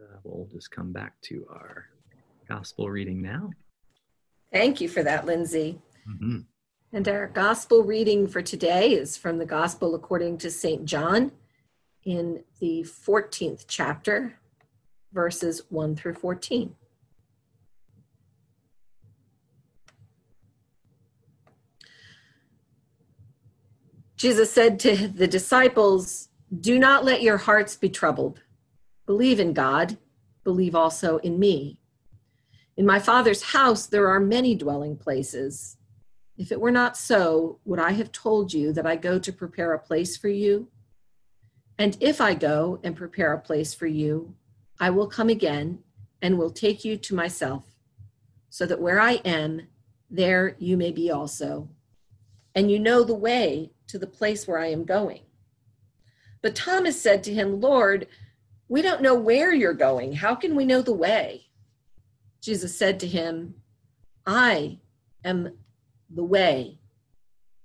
uh, we'll just come back to our gospel reading now. Thank you for that, Lindsay. Mm-hmm. And our gospel reading for today is from the gospel according to St. John in the 14th chapter, verses 1 through 14. Jesus said to the disciples, Do not let your hearts be troubled. Believe in God, believe also in me. In my Father's house there are many dwelling places. If it were not so, would I have told you that I go to prepare a place for you? And if I go and prepare a place for you, I will come again and will take you to myself, so that where I am, there you may be also. And you know the way to the place where I am going. But Thomas said to him, Lord, we don't know where you're going. How can we know the way? Jesus said to him, I am the way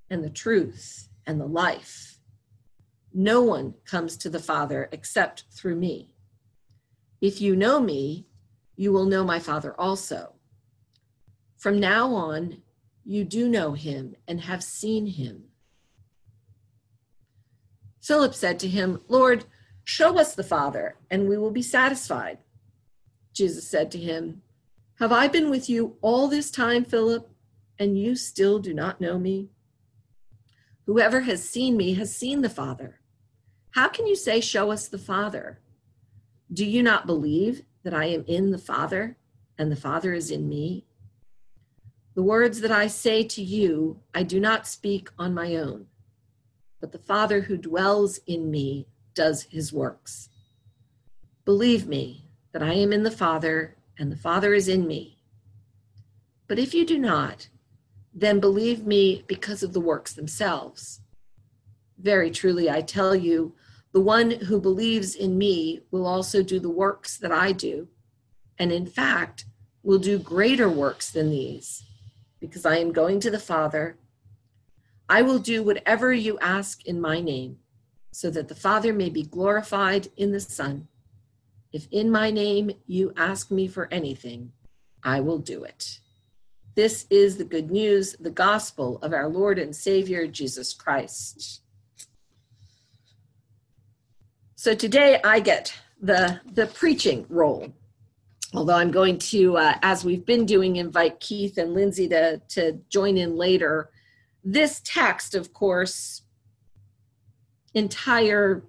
and the truth and the life. No one comes to the Father except through me. If you know me, you will know my Father also. From now on, you do know him and have seen him. Philip said to him, Lord, show us the Father, and we will be satisfied. Jesus said to him, Have I been with you all this time, Philip, and you still do not know me? Whoever has seen me has seen the Father. How can you say, Show us the Father? Do you not believe that I am in the Father, and the Father is in me? The words that I say to you, I do not speak on my own but the Father who dwells in me does his works. Believe me that I am in the Father, and the Father is in me. But if you do not, then believe me because of the works themselves. Very truly, I tell you, the one who believes in me will also do the works that I do, and in fact, will do greater works than these, because I am going to the Father I will do whatever you ask in my name, so that the Father may be glorified in the Son. If in my name you ask me for anything, I will do it. This is the good news, the gospel of our Lord and Savior, Jesus Christ. So today I get the, the preaching role. Although I'm going to, uh, as we've been doing, invite Keith and Lindsay to, to join in later this text, of course, entire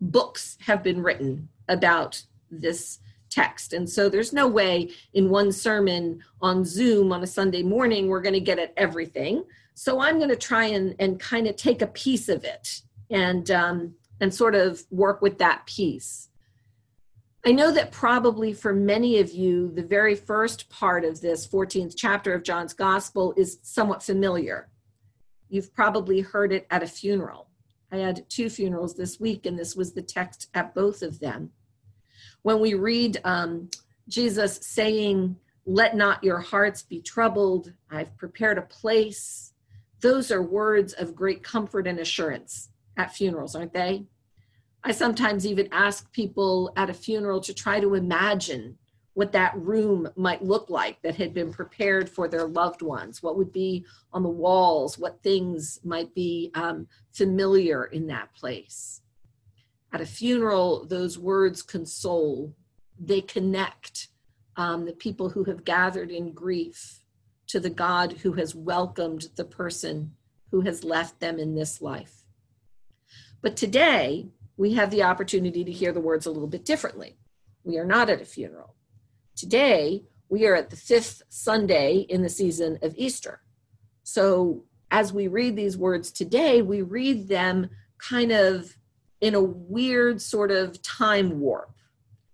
books have been written about this text. And so there's no way in one sermon on Zoom on a Sunday morning we're going to get at everything. So I'm going to try and, and kind of take a piece of it and um, and sort of work with that piece. I know that probably for many of you, the very first part of this 14th chapter of John's Gospel is somewhat familiar. You've probably heard it at a funeral. I had two funerals this week, and this was the text at both of them. When we read um, Jesus saying, Let not your hearts be troubled, I've prepared a place, those are words of great comfort and assurance at funerals, aren't they? I sometimes even ask people at a funeral to try to imagine what that room might look like that had been prepared for their loved ones, what would be on the walls, what things might be um, familiar in that place. At a funeral, those words console, they connect um, the people who have gathered in grief to the God who has welcomed the person who has left them in this life. But today, we have the opportunity to hear the words a little bit differently. We are not at a funeral. Today, we are at the fifth Sunday in the season of Easter. So, as we read these words today, we read them kind of in a weird sort of time warp.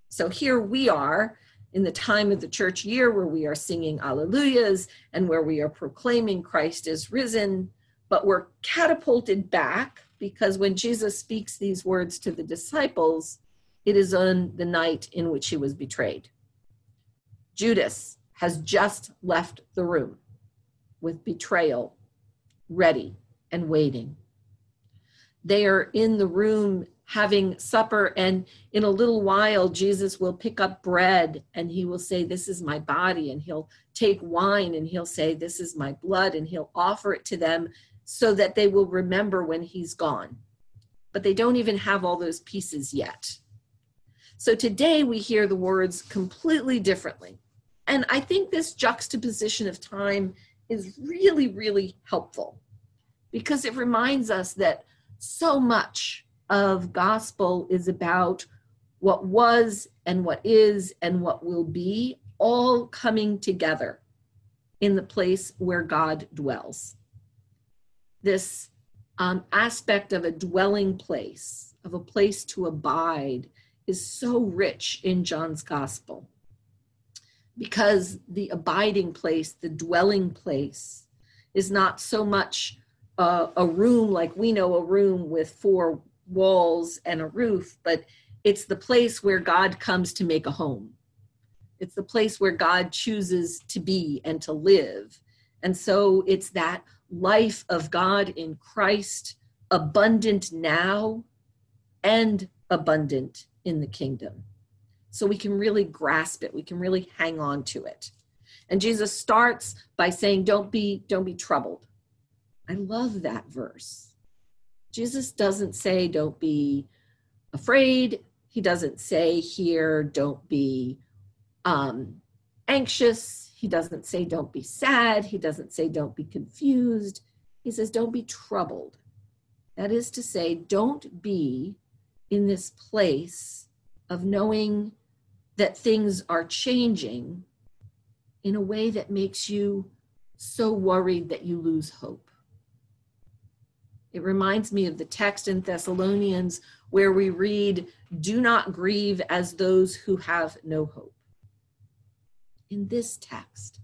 So, here we are in the time of the church year where we are singing Alleluias and where we are proclaiming Christ is risen, but we're catapulted back because when Jesus speaks these words to the disciples, it is on the night in which he was betrayed. Judas has just left the room with betrayal ready and waiting. They are in the room having supper and in a little while jesus will pick up bread and he will say this is my body and he'll take wine and he'll say this is my blood and he'll offer it to them so that they will remember when he's gone. But they don't even have all those pieces yet. So today we hear the words completely differently and i think this juxtaposition of time is really really helpful because it reminds us that so much of gospel is about what was and what is and what will be all coming together in the place where God dwells. This um, aspect of a dwelling place, of a place to abide, is so rich in John's gospel because the abiding place, the dwelling place, is not so much uh, a room like we know a room with four walls and a roof, but it's the place where God comes to make a home. It's the place where God chooses to be and to live. And so it's that life of God in Christ, abundant now and abundant in the kingdom. So we can really grasp it, we can really hang on to it. And Jesus starts by saying, Don't be, don't be troubled. I love that verse Jesus doesn't say, don't be afraid. He doesn't say here, don't be um, anxious. He doesn't say, don't be sad. He doesn't say, don't be confused. He says, don't be troubled. That is to say, don't be in this place of knowing that things are changing in a way that makes you so worried that you lose hope. It reminds me of the text in Thessalonians where we read, Do not grieve as those who have no hope. In this text,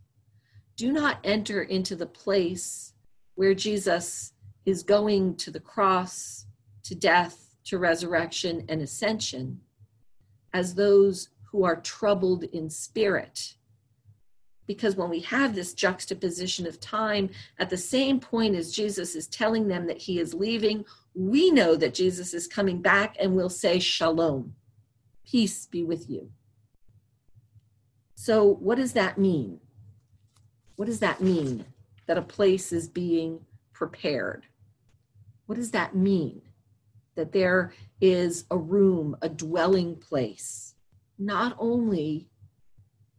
do not enter into the place where Jesus is going to the cross, to death, to resurrection, and ascension as those who are troubled in spirit because when we have this juxtaposition of time at the same point as Jesus is telling them that he is leaving, we know that Jesus is coming back and will say, Shalom, peace be with you. So, what does that mean? What does that mean that a place is being prepared? What does that mean? That there is a room, a dwelling place, not only,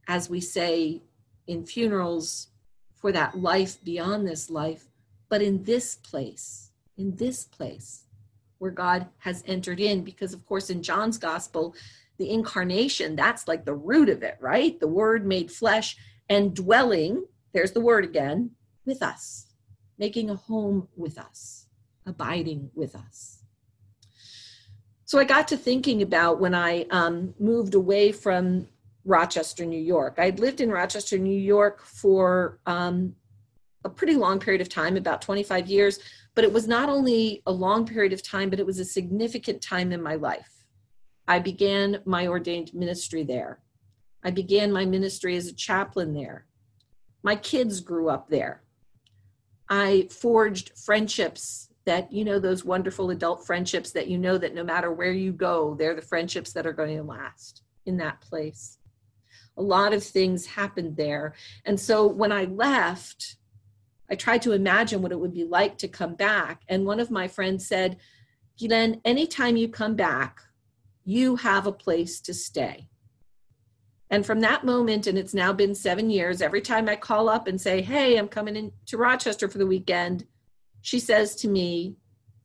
as we say in funerals for that life beyond this life, but in this place, in this place where God has entered in. Because, of course, in John's gospel, the incarnation, that's like the root of it, right? The word made flesh and dwelling, there's the word again, with us, making a home with us, abiding with us. So I got to thinking about when I um, moved away from Rochester, New York. I'd lived in Rochester, New York for um, a pretty long period of time, about 25 years, but it was not only a long period of time, but it was a significant time in my life. I began my ordained ministry there. I began my ministry as a chaplain there. My kids grew up there. I forged friendships that, you know, those wonderful adult friendships that you know that no matter where you go, they're the friendships that are going to last in that place a lot of things happened there. And so when I left, I tried to imagine what it would be like to come back. And one of my friends said, Glenn, anytime you come back, you have a place to stay. And from that moment, and it's now been seven years, every time I call up and say, Hey, I'm coming in to Rochester for the weekend, she says to me,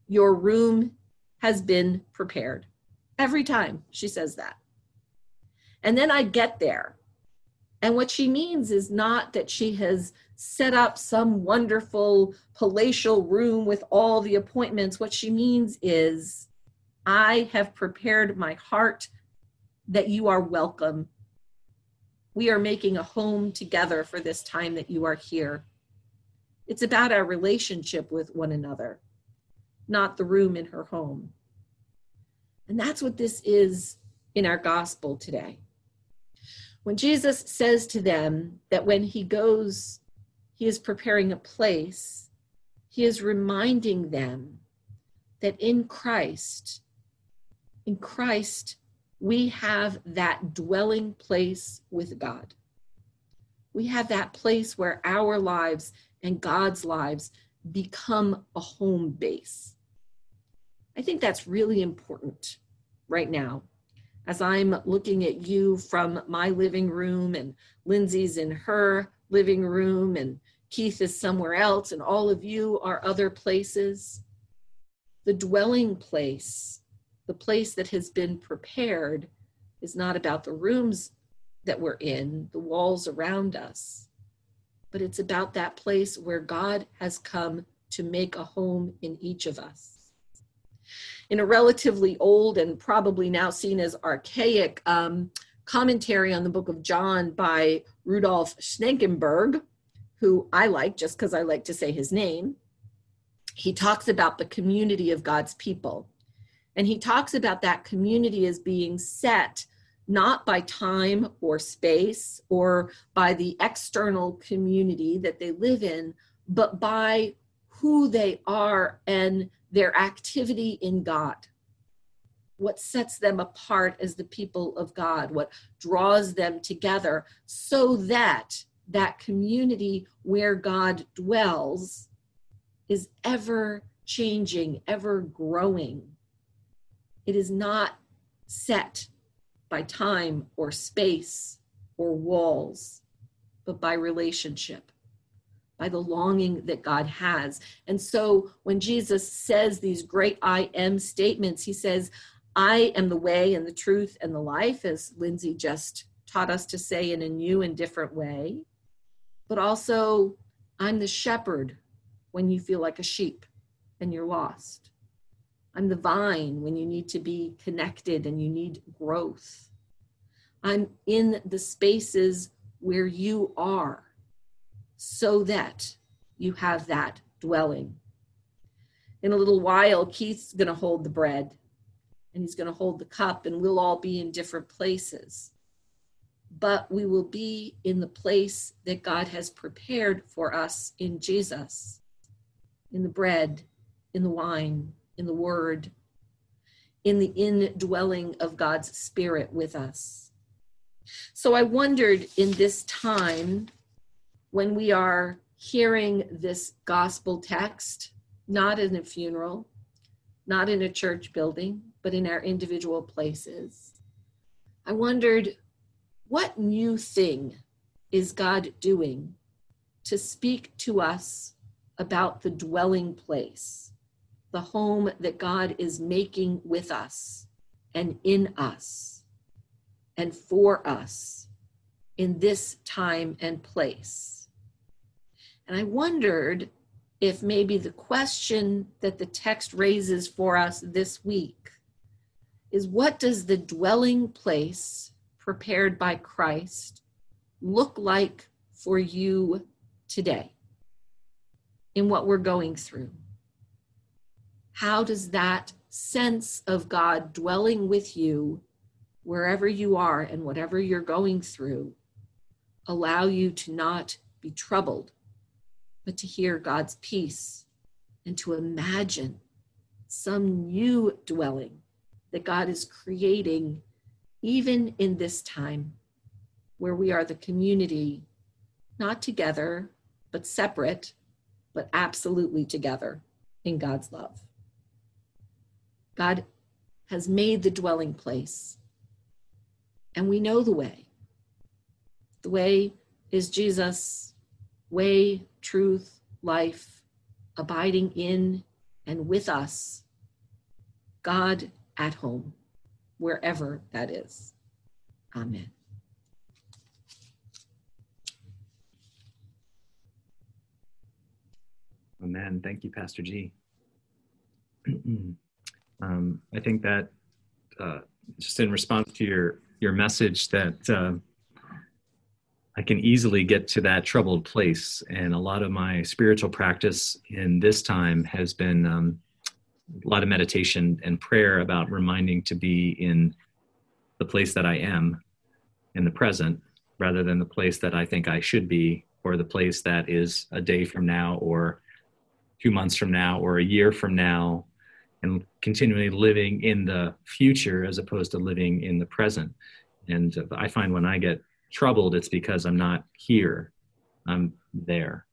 Your room has been prepared. Every time she says that. And then I get there and what she means is not that she has set up some wonderful palatial room with all the appointments. What she means is, I have prepared my heart that you are welcome. We are making a home together for this time that you are here. It's about our relationship with one another, not the room in her home. And that's what this is in our gospel today. When Jesus says to them that when he goes, he is preparing a place, he is reminding them that in Christ, In Christ, we have that dwelling place with God. We have that place where our lives and God's lives become a home base. I think that's really important right now. As I'm looking at you from my living room, and Lindsay's in her living room, and Keith is somewhere else, and all of you are other places. The dwelling place, the place that has been prepared, is not about the rooms that we're in, the walls around us, but it's about that place where God has come to make a home in each of us. In a relatively old and probably now seen as archaic um, commentary on the book of John by Rudolf Schnackenburg, who I like just because I like to say his name, he talks about the community of God's people. And he talks about that community as being set not by time or space or by the external community that they live in, but by who they are and their activity in God. What sets them apart as the people of God, what draws them together so that that community where God dwells is ever changing, ever growing. It is not set by time or space or walls, but by relationship by the longing that God has. And so when Jesus says these great I am statements, he says, I am the way and the truth and the life, as Lindsay just taught us to say in a new and different way. But also, I'm the shepherd when you feel like a sheep and you're lost. I'm the vine when you need to be connected and you need growth. I'm in the spaces where you are so that you have that dwelling. In a little while, Keith's going to hold the bread and he's going to hold the cup, and we'll all be in different places. But we will be in the place that God has prepared for us in Jesus, in the bread, in the wine, in the word, in the indwelling of God's Spirit with us. So I wondered in this time when we are hearing this gospel text, not in a funeral, not in a church building, but in our individual places, I wondered what new thing is God doing to speak to us about the dwelling place, the home that God is making with us and in us and for us in this time and place. And I wondered if maybe the question that the text raises for us this week is what does the dwelling place prepared by Christ look like for you today in what we're going through? How does that sense of God dwelling with you wherever you are and whatever you're going through allow you to not be troubled but to hear God's peace and to imagine some new dwelling that God is creating even in this time where we are the community, not together, but separate, but absolutely together in God's love. God has made the dwelling place, and we know the way. The way is Jesus' way, truth, life, abiding in and with us, God at home, wherever that is. Amen. Amen. Thank you, Pastor G. um, I think that uh, just in response to your your message that uh, I can easily get to that troubled place. And a lot of my spiritual practice in this time has been um, a lot of meditation and prayer about reminding to be in the place that I am in the present rather than the place that I think I should be or the place that is a day from now or two months from now or a year from now and continually living in the future as opposed to living in the present. And I find when I get troubled, it's because I'm not here, I'm there,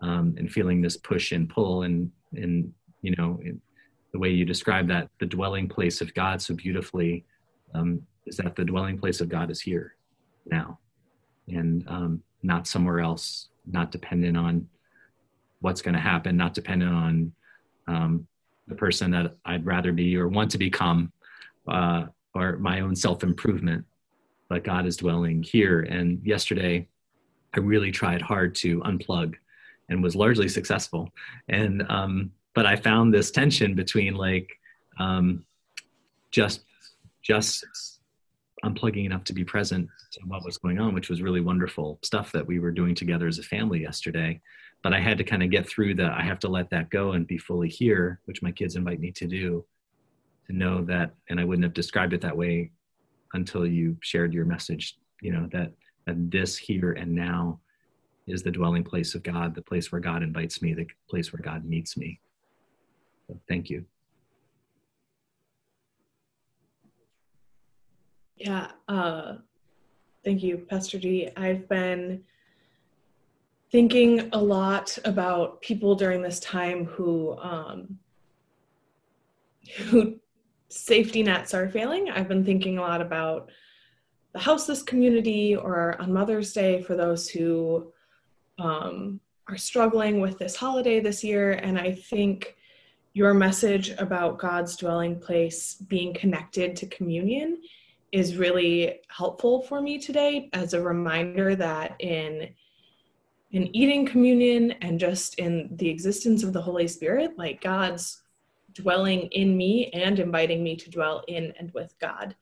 um, and feeling this push and pull. And, and you know, the way you describe that, the dwelling place of God so beautifully, um, is that the dwelling place of God is here now and um, not somewhere else, not dependent on what's going to happen, not dependent on um, the person that I'd rather be or want to become, uh, or my own self improvement. But God is dwelling here. And yesterday, I really tried hard to unplug and was largely successful. And um, but I found this tension between like um, just just unplugging enough to be present to what was going on, which was really wonderful stuff that we were doing together as a family yesterday but I had to kind of get through the I have to let that go and be fully here, which my kids invite me to do, to know that, and I wouldn't have described it that way until you shared your message, you know, that, that this here and now is the dwelling place of God, the place where God invites me, the place where God meets me. So thank you. Yeah, uh, thank you, Pastor G. I've been thinking a lot about people during this time who um, who safety nets are failing. I've been thinking a lot about the houseless community or on Mother's Day for those who um, are struggling with this holiday this year. And I think your message about God's dwelling place being connected to communion is really helpful for me today as a reminder that in in eating communion and just in the existence of the Holy Spirit, like God's dwelling in me and inviting me to dwell in and with God.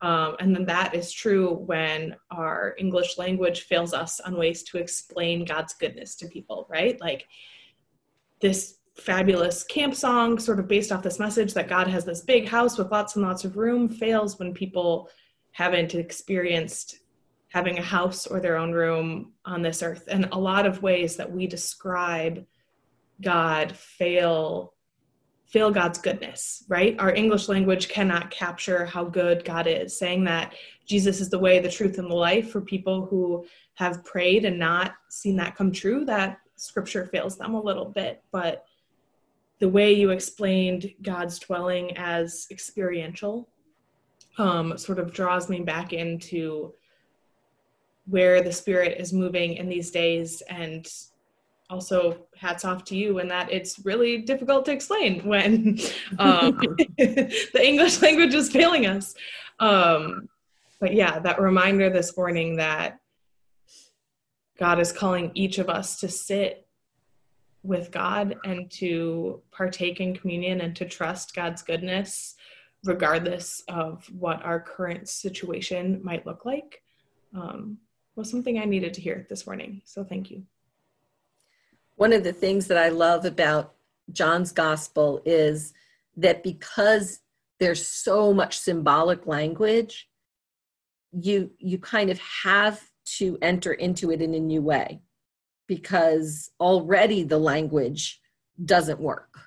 Um, and then that is true when our English language fails us on ways to explain God's goodness to people, right? Like this fabulous camp song, sort of based off this message that God has this big house with lots and lots of room, fails when people haven't experienced having a house or their own room on this earth. And a lot of ways that we describe God fail fail God's goodness, right? Our English language cannot capture how good God is. Saying that Jesus is the way, the truth, and the life for people who have prayed and not seen that come true, that scripture fails them a little bit. But the way you explained God's dwelling as experiential um, sort of draws me back into where the spirit is moving in these days and also hats off to you in that it's really difficult to explain when um, the english language is failing us. Um, but yeah that reminder this morning that god is calling each of us to sit with god and to partake in communion and to trust god's goodness regardless of what our current situation might look like. Um, was something I needed to hear this morning. So thank you. One of the things that I love about John's gospel is that because there's so much symbolic language, you you kind of have to enter into it in a new way because already the language doesn't work.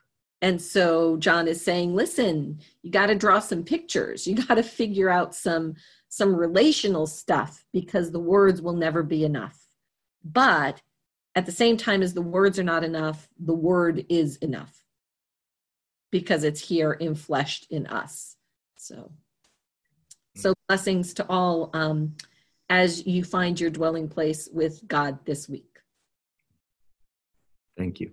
And so John is saying, listen, you got to draw some pictures. You got to figure out some some relational stuff because the words will never be enough. But at the same time as the words are not enough, the word is enough because it's here infleshed in us. So, so blessings to all um, as you find your dwelling place with God this week. Thank you.